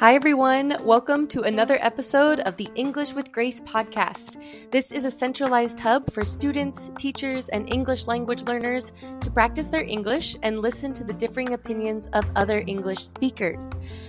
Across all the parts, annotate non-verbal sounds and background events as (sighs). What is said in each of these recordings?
Hi, everyone. Welcome to another episode of the English with Grace podcast. This is a centralized hub for students, teachers, and English language learners to practice their English and listen to the differing opinions of other English speakers.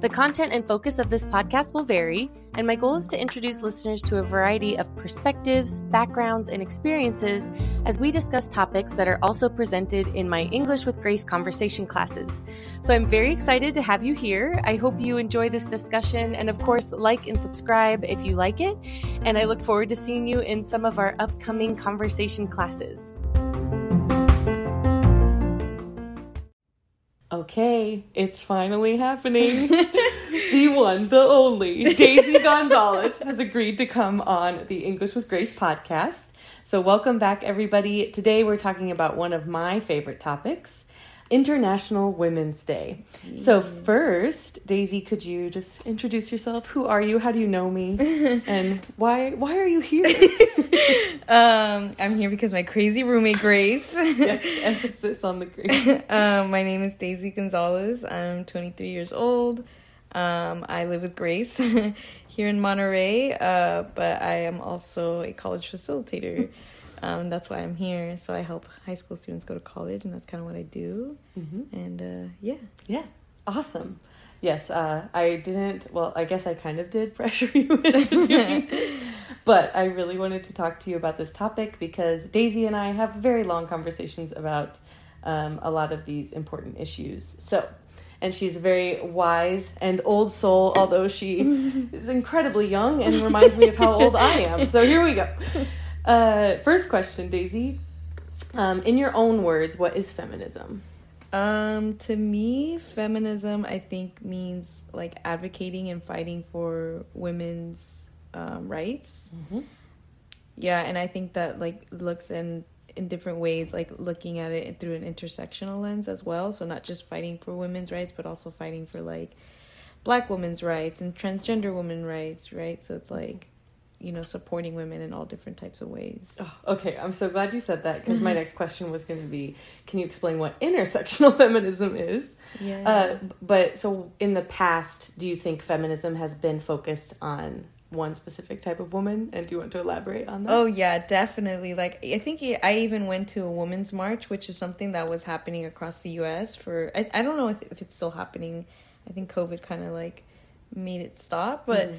The content and focus of this podcast will vary, and my goal is to introduce listeners to a variety of perspectives, backgrounds, and experiences as we discuss topics that are also presented in my English with Grace conversation classes. So I'm very excited to have you here. I hope you enjoy this discussion, and of course, like and subscribe if you like it. And I look forward to seeing you in some of our upcoming conversation classes. Okay, it's finally happening. (laughs) the one, the only, Daisy Gonzalez has agreed to come on the English with Grace podcast. So, welcome back, everybody. Today, we're talking about one of my favorite topics International Women's Day. So, first, Daisy, could you just introduce yourself? Who are you? How do you know me? (laughs) and why why are you here? (laughs) Um, I'm here because my crazy roommate Grace. (laughs) yes, emphasis on the grace. um, my name is Daisy Gonzalez. I'm 23 years old. Um, I live with Grace (laughs) here in Monterey, uh, but I am also a college facilitator. (laughs) Um, that's why I'm here. So I help high school students go to college, and that's kind of what I do. Mm-hmm. And uh, yeah, Yeah, awesome. Yes, uh, I didn't. Well, I guess I kind of did (laughs) pressure you into doing this, but I really wanted to talk to you about this topic because Daisy and I have very long conversations about um, a lot of these important issues. So, and she's a very wise and old soul, although she (laughs) is incredibly young and reminds me of how old I am. So here we go. Uh, first question, Daisy. Um, in your own words, what is feminism? Um, to me, feminism I think means like advocating and fighting for women's um, rights. Mm-hmm. Yeah, and I think that like looks in in different ways, like looking at it through an intersectional lens as well. So not just fighting for women's rights, but also fighting for like black women's rights and transgender women rights, right? So it's like you know supporting women in all different types of ways. Oh, okay, I'm so glad you said that because my (laughs) next question was going to be can you explain what intersectional (laughs) feminism is? Yeah. Uh, but so in the past, do you think feminism has been focused on one specific type of woman? And do you want to elaborate on that? Oh yeah, definitely. Like I think it, I even went to a women's march, which is something that was happening across the U.S. for I, I don't know if, if it's still happening. I think COVID kind of like made it stop, but Mm.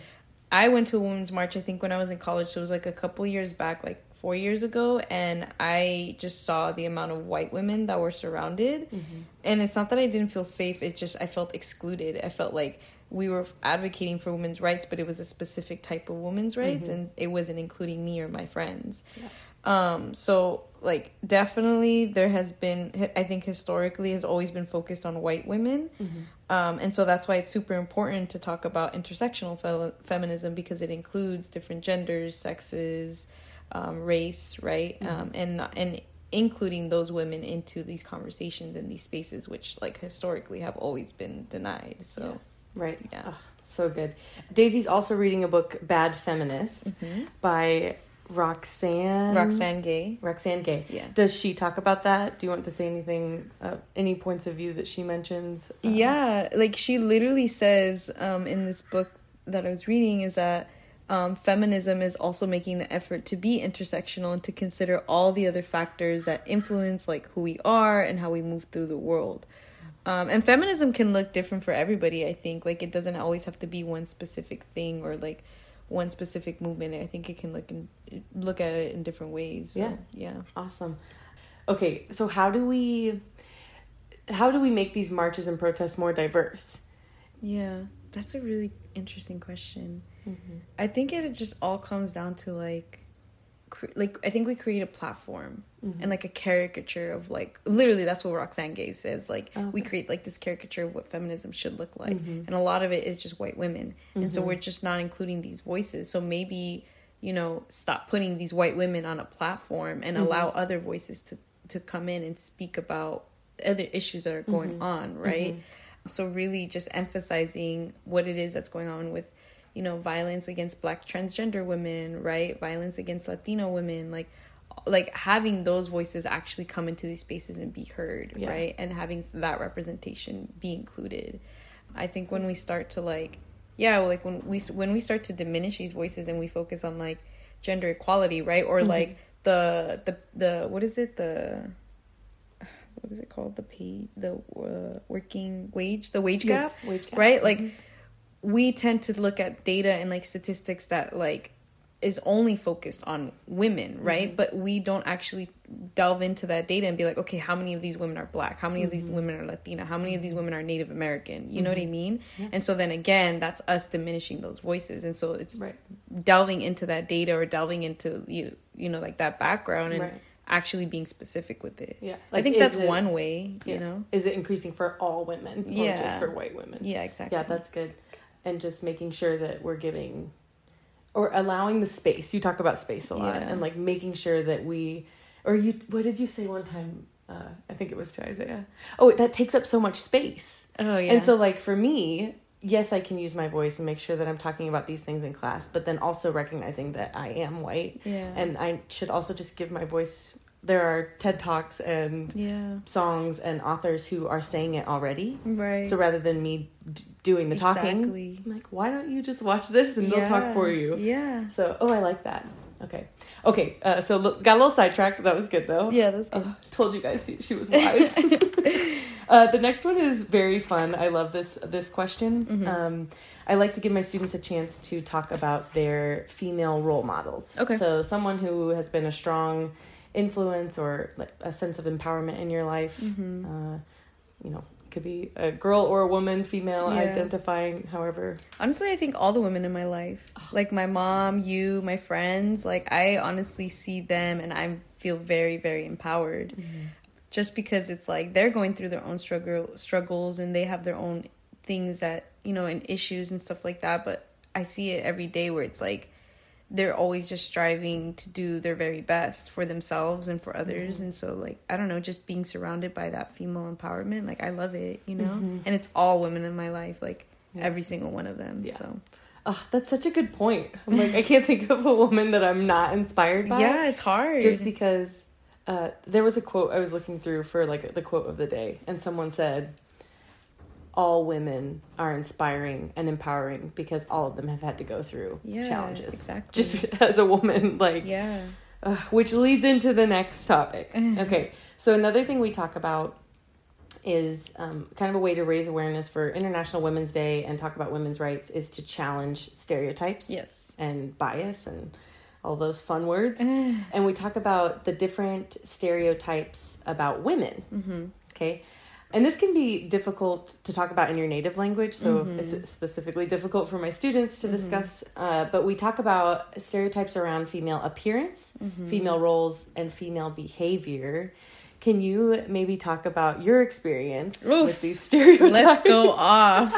I went to a women's march. I think when I was in college, so it was like a couple years back, like four years ago, and I just saw the amount of white women that were surrounded, Mm-hmm. and it's not that I didn't feel safe. It just I felt excluded. I felt like we were advocating for women's rights, but it was a specific type of women's rights, and it wasn't including me or my friends. Um, so like definitely there has been I think historically has always been focused on white women. Um, and so that's why it's super important to talk about intersectional fe- feminism because it includes different genders, sexes, um, race, right? Um, and and including those women into these conversations and these spaces, which like historically have always been denied. So Right. Yeah. Oh, so good. Daisy's also reading a book, Bad Feminist, by Roxane. Roxane Gay, Roxane Gay. Yeah. Does she talk about that? Do you want to say anything, uh, any points of view that she mentions? Uh, Yeah, like she literally says um, in this book that I was reading is that um, feminism is also making the effort to be intersectional and to consider all the other factors that influence like who we are and how we move through the world. Um, and feminism can look different for everybody. I think like it doesn't always have to be one specific thing or like one specific movement. I think it can look in, look at it in different ways. So, Yeah. yeah. Awesome. Okay, so how do we how do we make these marches and protests more diverse? Yeah, that's a really interesting question. I think it just all comes down to like, like I think we create a platform mm-hmm. and like a caricature of like literally that's what Roxane Gay says. Like Oh, we create like this caricature of what feminism should look like, mm-hmm. and a lot of it is just white women, and so mm-hmm. we're just not including these voices. So maybe you know stop putting these white women on a platform and allow other voices to to come in and speak about other issues that are going on, right? So really just emphasizing what it is that's going on with you know violence against black transgender women, right? Violence against Latino women, like like having those voices actually come into these spaces and be heard, Yeah. right? And having that representation be included. I think when we start to like yeah, like when we when we start to diminish these voices and we focus on like gender equality, right? Or mm-hmm. like the the the what is it the what is it called the pay the uh, working wage the wage yes, gap, wage gap. right? Like mm-hmm. We tend to look at data and like statistics that like is only focused on women, right? Mm-hmm. But we don't actually delve into that data and be like, okay, how many of these women are black? How many mm-hmm. of these mm-hmm. women are Latina? How many of these women are Native American? You mm-hmm. know what I mm-hmm. mean? Yeah. And so then again, that's us diminishing those voices. And so it's right. delving into that data or delving into you you know like that background and right. actually being specific with it. Yeah, like, I think that's it, one way. You know, is it increasing for all women? yeah, just for white women. Yeah, exactly. Yeah, that's good. And just making sure that we're giving or allowing the space. You talk about space a lot yeah. and like making sure that we or you what did you say one time? Uh, I think it was to Isaiah. Oh, that takes up so much space. Oh yeah. And so like for me, yes, I can use my voice and make sure that I'm talking about these things in class, but then also recognizing that I am white. Yeah. And I should also just give my voice there are TED Talks and yeah. songs and authors who are saying it already. Right. So rather than me d- doing the exactly. talking, I'm like, why don't you just watch this and yeah. they'll talk for you? Yeah. So, oh, I like that. Okay. Okay. Uh, so got a little sidetracked. That was good though. Yeah, that's good. Uh, told you guys she, she was wise. (laughs) uh, the next one is very fun. I love this this question. Mm-hmm. Um, I like to give my students a chance to talk about their female role models. Okay. So someone who has been a strong influence or like a sense of empowerment in your life. Mm-hmm. Uh, you know, could be a girl or a woman, female, yeah. identifying however. Honestly, I think all the women in my life, oh. like my mom, you, my friends, like I honestly see them and I feel very, very empowered. Mm-hmm. Just because it's like they're going through their own struggle struggles and they have their own things that, you know, and issues and stuff like that, but I see it every day where it's like they're always just striving to do their very best for themselves and for others mm-hmm. and so like i don't know just being surrounded by that female empowerment like i love it you know mm-hmm. and it's all women in my life like yeah. every single one of them yeah. so Oh, that's such a good point. (laughs) I'm like, I can't think of a woman that I'm not inspired by. Yeah, it's hard. Just because uh, there was a quote I was looking through for like the quote of the day, and someone said, all women are inspiring and empowering because all of them have had to go through yeah, challenges. Exactly. Just (laughs) as a woman, like yeah. Uh, which leads into the next topic. (laughs) okay, so another thing we talk about is um, kind of a way to raise awareness for International Women's Day and talk about women's rights is to challenge stereotypes. Yes. And bias and all those fun words. (sighs) and we talk about the different stereotypes about women. Mm-hmm. Okay and this can be difficult to talk about in your native language so mm-hmm. it's specifically difficult for my students to mm-hmm. discuss uh, but we talk about stereotypes around female appearance mm-hmm. female roles and female behavior can you maybe talk about your experience Oof. with these (laughs) stereotypes? Let's go off.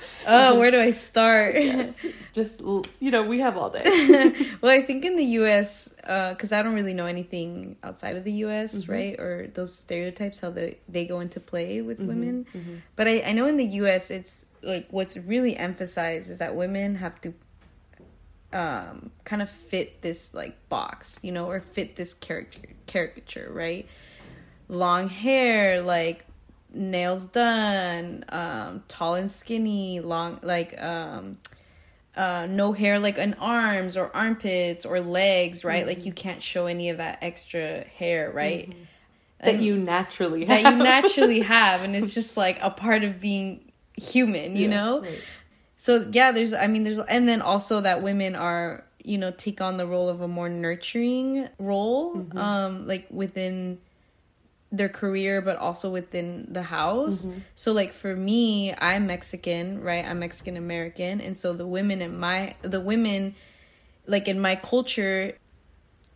(laughs) oh, where do I start? yes. (laughs) Just, you know, we have all day. (laughs) well, I think in the US, because uh, I don't really know anything outside of the US, mm-hmm. right? Or those stereotypes, how they, they go into play with mm-hmm. women. Mm-hmm. But I, I know in the US, it's like what's really emphasized is that women have to um, kind of fit this like box, you know, or fit this character caricature, right? long hair, like nails done, um, tall and skinny, long like um uh, no hair like on arms or armpits or legs, right? Mm-hmm. Like you can't show any of that extra hair, right? Mm-hmm. That you naturally have. That you naturally (laughs) have, and it's just like a part of being human, you yeah, know. Right. So yeah, there's I mean there's and then also that women are you know take on the role of a more nurturing role, mm-hmm. um, like within their career but also within the house. Mm-hmm. So like for me, I'm Mexican, right? I'm Mexican American and so the women in my the women like in my culture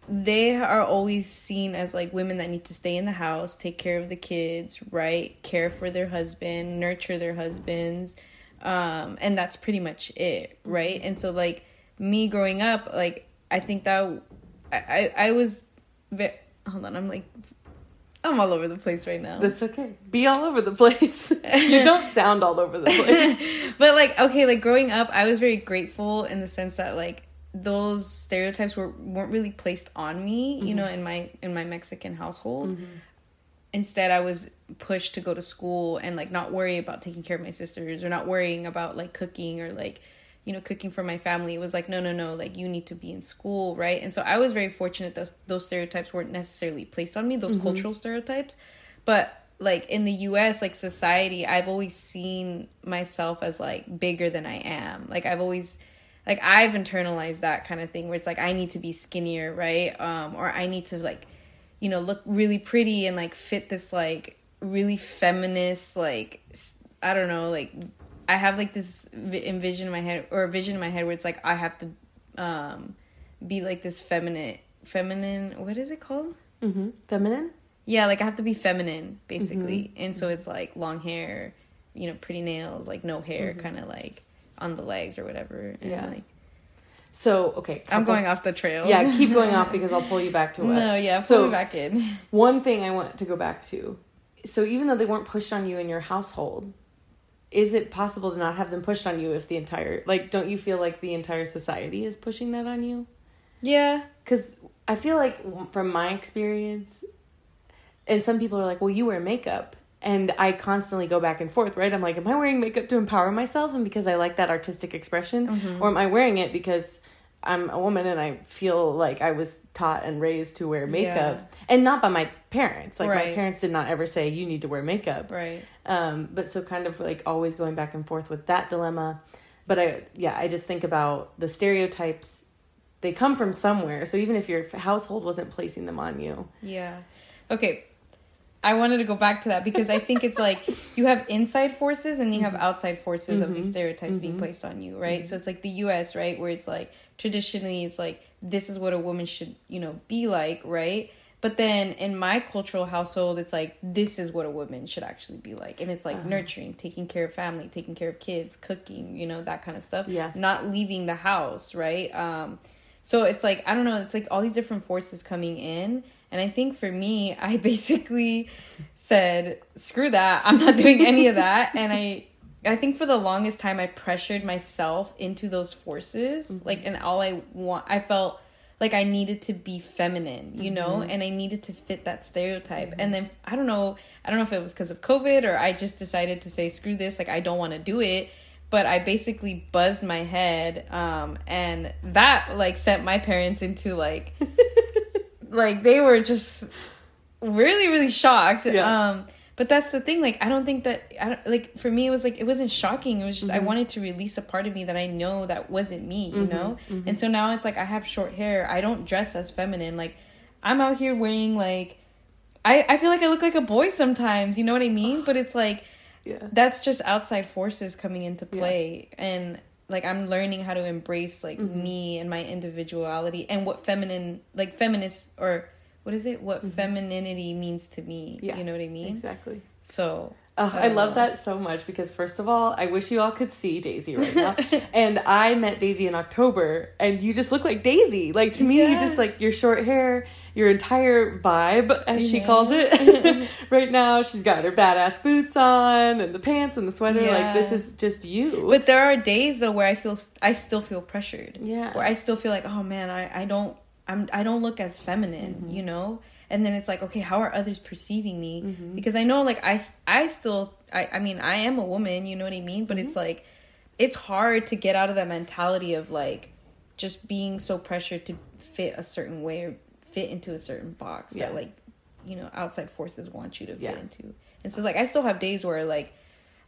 they are always seen as like women that need to stay in the house, take care of the kids, right? Care for their husband, nurture their husbands. Um and that's pretty much it, right? Mm-hmm. And so like me growing up, like I think that I I, I was ve- hold on, I'm like I'm all over the place right now. That's okay. Be all over the place. (laughs) you (laughs) don't sound all over the place. (laughs) but like okay, like growing up, I was very grateful in the sense that like those stereotypes were weren't really placed on me, mm-hmm. you know, in my in my Mexican household. Mm-hmm. Instead, I was pushed to go to school and like not worry about taking care of my sisters or not worrying about like cooking or like you know cooking for my family it was like no no no like you need to be in school right? And so i was very fortunate that those stereotypes weren't necessarily placed on me those mm-hmm. cultural stereotypes. But like in the us like society i've always seen myself as like bigger than i am. Like i've always like i've internalized that kind of thing where it's like i need to be skinnier right? Um or i need to like you know look really pretty and like fit this like really feminist like i don't know like I have like this envision in my head or a vision in my head where it's like I have to um be like this feminine feminine what is it called? Mm-hmm. Feminine? Yeah, like I have to be feminine basically. Mm-hmm. And so it's like long hair, you know, pretty nails, like no hair, mm-hmm. kind of like on the legs or whatever. And yeah. like so okay, couple, I'm going off the trail. Yeah, keep going off (laughs) because I'll pull you back to what. No, yeah, pull so, me back in. One thing I want to go back to. So even though they weren't pushed on you in your household, is it possible to not have them pushed on you if the entire like don't you feel like the entire society is pushing that on you? Yeah. Because i feel like from my experience and some people are like well you wear makeup and i constantly go back and forth right? I'm like am i wearing makeup to empower myself and because i like that artistic expression mm-hmm. or am i wearing it because I'm a woman and I feel like I was taught and raised to wear makeup yeah. and not by my parents. Like right. my parents did not ever say you need to wear makeup. Right. Um but so kind of like always going back and forth with that dilemma. But I yeah, I just think about the stereotypes they come from somewhere. So even if your household wasn't placing them on you. Yeah. Okay. I wanted to go back to that because I think it's like (laughs) you have inside forces and you have mm-hmm. outside forces mm-hmm. of these mm-hmm. stereotypes mm-hmm. being placed on you, right? Mm-hmm. So it's like the US, right, where it's like traditionally it's like this is what a woman should you know be like right? But then in my cultural household it's like this is what a woman should actually be like. And it's like uh-huh. nurturing taking care of family taking care of kids cooking you know that kind of stuff. Yeah. Not leaving the house right? Um so it's like i don't know it's like all these different forces coming in. And i think for me i (laughs) basically said screw that i'm not doing any of that. And i I think for the longest time I pressured myself into those forces. Mm-hmm. Like and all I want I felt like I needed to be feminine, you mm-hmm. know, and I needed to fit that stereotype. Mm-hmm. And then I don't know, I don't know if it was because of COVID or I just decided to say screw this, like I don't want to do it. But I basically buzzed my head, um, and that like sent my parents into like, (laughs) like they were just really really shocked. Yeah. Um, but that's the thing like i don't think that i don't like for me it was like it wasn't shocking it was just mm-hmm. i wanted to release a part of me that i know that wasn't me you mm-hmm. know mm-hmm. and so now it's like i have short hair i don't dress as feminine like i'm out here wearing like i i feel like i look like a boy sometimes you know what i mean (sighs) but it's like yeah that's just outside forces coming into play yeah. and like i'm learning how to embrace like mm-hmm. me and my individuality and what feminine like feminist or what is it? What mm-hmm. femininity means to me. Yeah, you know what I mean? Exactly. So uh, I, love that so much because first of all, I wish you all could see Daisy right now. (laughs) and I met Daisy in October, and you just look like Daisy. Like to me, yeah. you just like your short hair, your entire vibe, as she calls it. (laughs) right now, she's got her badass boots on and the pants and the sweater. Yeah. Like this is just you. But there are days though where I feel I still feel pressured. Yeah. Where I still feel like, oh man, I I don't I'm I don't look as feminine, mm-hmm. you know? And then it's like, okay, how are others perceiving me? Mm-hmm. Because I know like I I still I I mean, I am a woman, you know what I mean? But mm-hmm. it's like it's hard to get out of that mentality of like just being so pressured to fit a certain way or fit into a certain box yeah. that like you know outside forces want you to fit yeah. into. And so like I still have days where like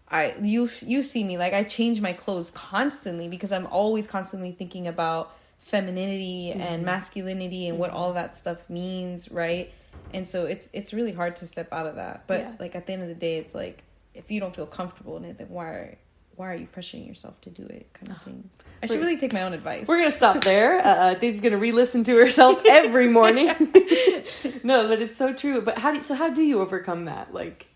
I you you see me like I change my clothes constantly because I'm always constantly thinking about femininity mm-hmm. and masculinity and what all that stuff means, right? And so it's it's really hard to step out of that. But yeah. like at the end of the day, it's like if you don't feel comfortable in it, then why are why are you pressuring yourself to do it, kind of thing. I should really take my own advice. We're gonna stop there. Uh, uh Daisy's gonna re-listen to herself (laughs) every morning. (laughs) no, but it's so true. But how do you, so? How do you overcome that? Like,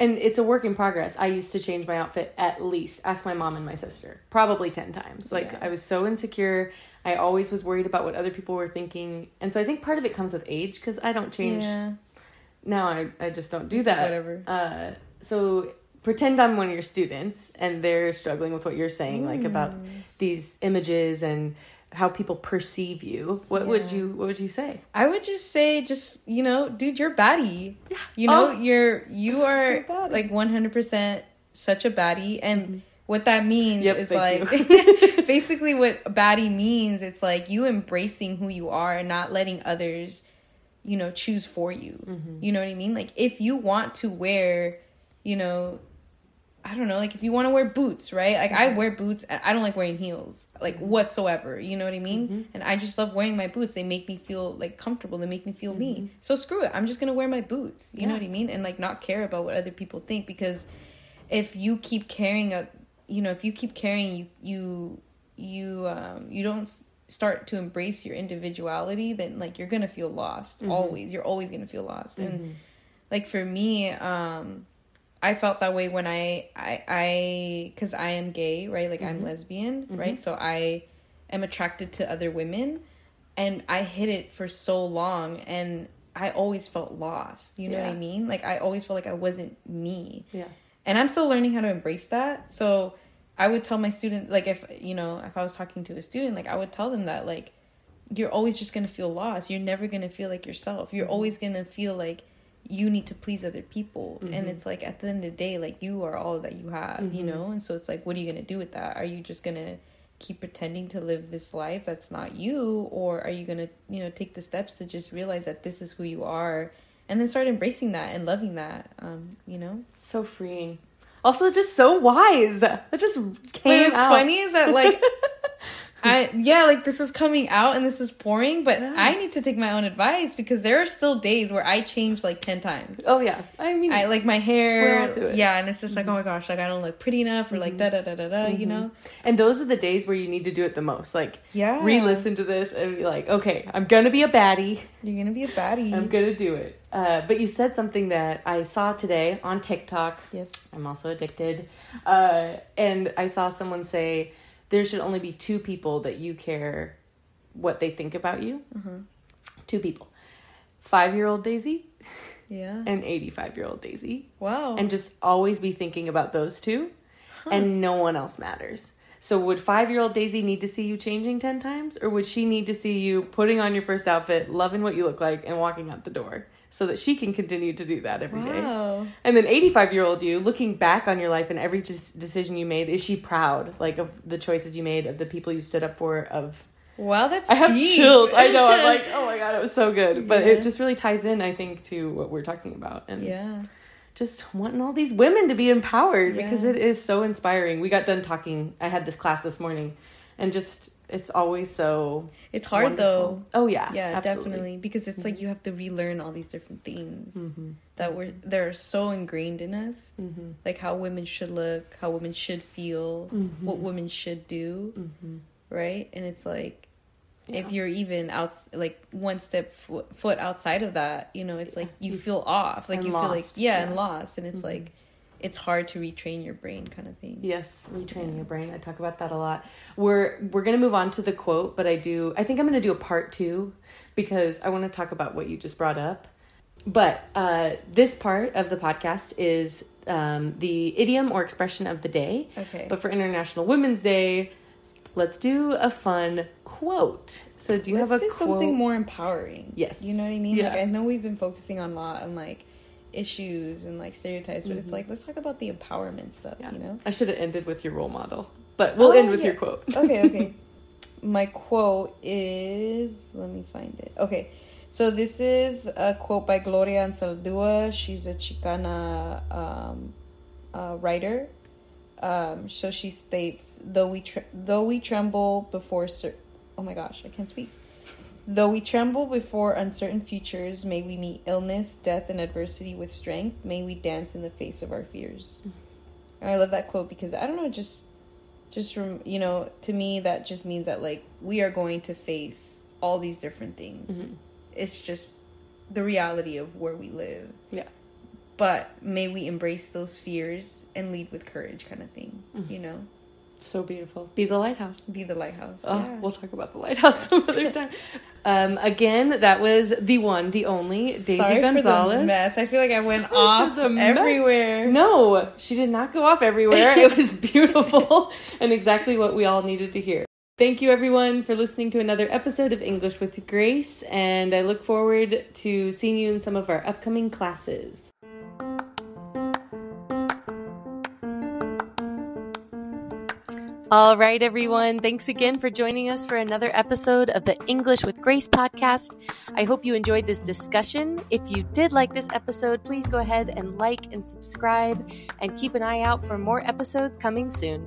and it's a work in progress. I used to change my outfit at least. Ask my mom and my sister, probably ten times. Like yeah. I was so insecure. I always was worried about what other people were thinking. And so I think part of it comes with age because I don't change. Yeah. Now I, I just don't do that. Whatever. Uh, so pretend I'm one of your students and they're struggling with what you're saying, mm. like about mm. these images and how people perceive you. What yeah. would you what would you say? I would just say just, you know, dude, you're baddie. Yeah. You know, oh. you're you are like 100% such a baddie and mm-hmm what that means yep, is like (laughs) (laughs) (laughs) basically what baddie means it's like you embracing who you are and not letting others you know choose for you. Mm-hmm. you know what i mean? Like if you want to wear you know i don't know like if you want to wear boots right? Like i mm-hmm. wear boots and i don't like wearing heels like mm-hmm. whatsoever you know what i mean? Mm-hmm. And i just love wearing my boots they make me feel like comfortable they make me feel me. So screw it i'm just gonna wear my boots you know what i mean? And like not care about what other people think because if you keep caring a you know if you keep caring you you you um you don't start to embrace your individuality then like you're gonna feel lost always. You're always gonna feel lost. And like for me um i felt that way when i i i because i am gay right? Like i'm lesbian right? So i am attracted to other women and i hid it for so long and i always felt lost. You know what i mean? Like i always felt like i wasn't me. Yeah. and i'm still learning how to embrace that. So i would tell my student like if you know if i was talking to a student like i would tell them that like you're always just going to feel lost. You're never going to feel like yourself. You're mm-hmm. always going to feel like you need to please other people. And mm-hmm. it's like at the end of the day like you are all that you have you mm-hmm. know? And so it's like what are you going to do with that? Are you just going to keep pretending to live this life that's not you? Or are you going to you know take the steps to just realize that this is who you are and then start embracing that and loving that um you know? So freeing. Also, just so wise. That just came it's out. funny is that like (laughs) I yeah, like this is coming out and this is pouring, but Yeah. I need to take my own advice because there are still days where I change like ten times. Oh yeah. I mean, I like my hair, all do it. yeah, and it's just like oh my gosh, like I don't look pretty enough, or like da da da da da, you know, and those are the days where you need to do it the most. Like, yeah. re-listen to this and be like, okay, I'm gonna be a baddie. You're gonna be a baddie. I'm gonna do it. Uh, but you said something that I saw today on TikTok. yes. I'm also addicted. Uh, and I saw someone say there should only be two people that you care what they think about you. Mm-hmm. Two people. Five year old Daisy Yeah. and 85 year old Daisy. Wow. And just always be thinking about those two, and no one else matters. So, would five year old Daisy need to see you changing 10 times, or would she need to see you putting on your first outfit, loving what you look like, and walking out the door so that she can continue to do that every day? wow. And then 85 year old you, looking back on your life and every decision you made, is she proud, like, of the choices you made, of the people you stood up for, of. Wow, that's I have deep. chills. I know. I'm (laughs) like, oh my god, it was so good. But Yeah. it just really ties in, I think, to what we're talking about. And yeah. just wanting all these women to be empowered because it is so inspiring. We got done talking. I had this class this morning, and just it's always so It's hard though. Oh yeah, Yeah, absolutely. definitely. Because it's like you have to relearn all these different things Mhm. that were they're so ingrained in us. Mhm. Like how women should look, how women should feel, Mhm. what women should do, Mhm. right? And it's like Yeah. if you're even out like one step fo- foot outside of that, you know, it's Yeah. like you You- feel off. Like you feel like yeah, Yeah. and lost and it's Mhm. like it's hard to retrain your brain kind of thing. Yes, retraining Yeah. your brain. I talk about that a lot. We're we're gonna move on to the quote, but I do. I think I'm gonna do a part two because I want to talk about what you just brought up. But uh, this part of the podcast is um, the idiom or expression of the day. Okay. But for International Women's Day, let's do a fun quote. So do you Let's have a do quote? something more empowering. Yes. You know what I mean? Yeah. Like I know we've been focusing on a lot on like issues and like stereotypes, but it's like let's talk about the empowerment stuff, Mm-hmm. Yeah. you know? I should have ended with your role model, but we'll Oh, end with yeah. your quote. okay, okay. (laughs) My quote is let me find it. Okay. So this is a quote by Gloria Anzaldúa. She's a Chicana um, uh, writer. Um, so she states, "Though we tre- though we tremble before cer- oh my gosh, I can't speak. Though we tremble before uncertain futures, may we meet illness, death, and adversity with strength. May we dance in the face of our fears." And I love that quote because I don't know, just just from you know, to me that just means that like we are going to face all these different things. Mhm. It's just the reality of where we live. Yeah. But may we embrace those fears and lead with courage, kind of thing. Mhm. You know, So beautiful. Be the lighthouse. be the lighthouse. Oh, Yeah. we'll talk about the lighthouse (laughs) some other (laughs) time. Um, again, that was the one, the only Daisy Sorry for the Gonzalez. mess. I feel like I went Sorry off the mess. everywhere. No, she did not go off everywhere. (laughs) it was beautiful (laughs) and exactly what we all needed to hear. Thank you, everyone, for listening to another episode of English with Grace, and I look forward to seeing you in some of our upcoming classes. All right, everyone. Thanks again for joining us for another episode of the English with Grace podcast. I hope you enjoyed this discussion. If you did like this episode, please go ahead and like and subscribe and keep an eye out for more episodes coming soon.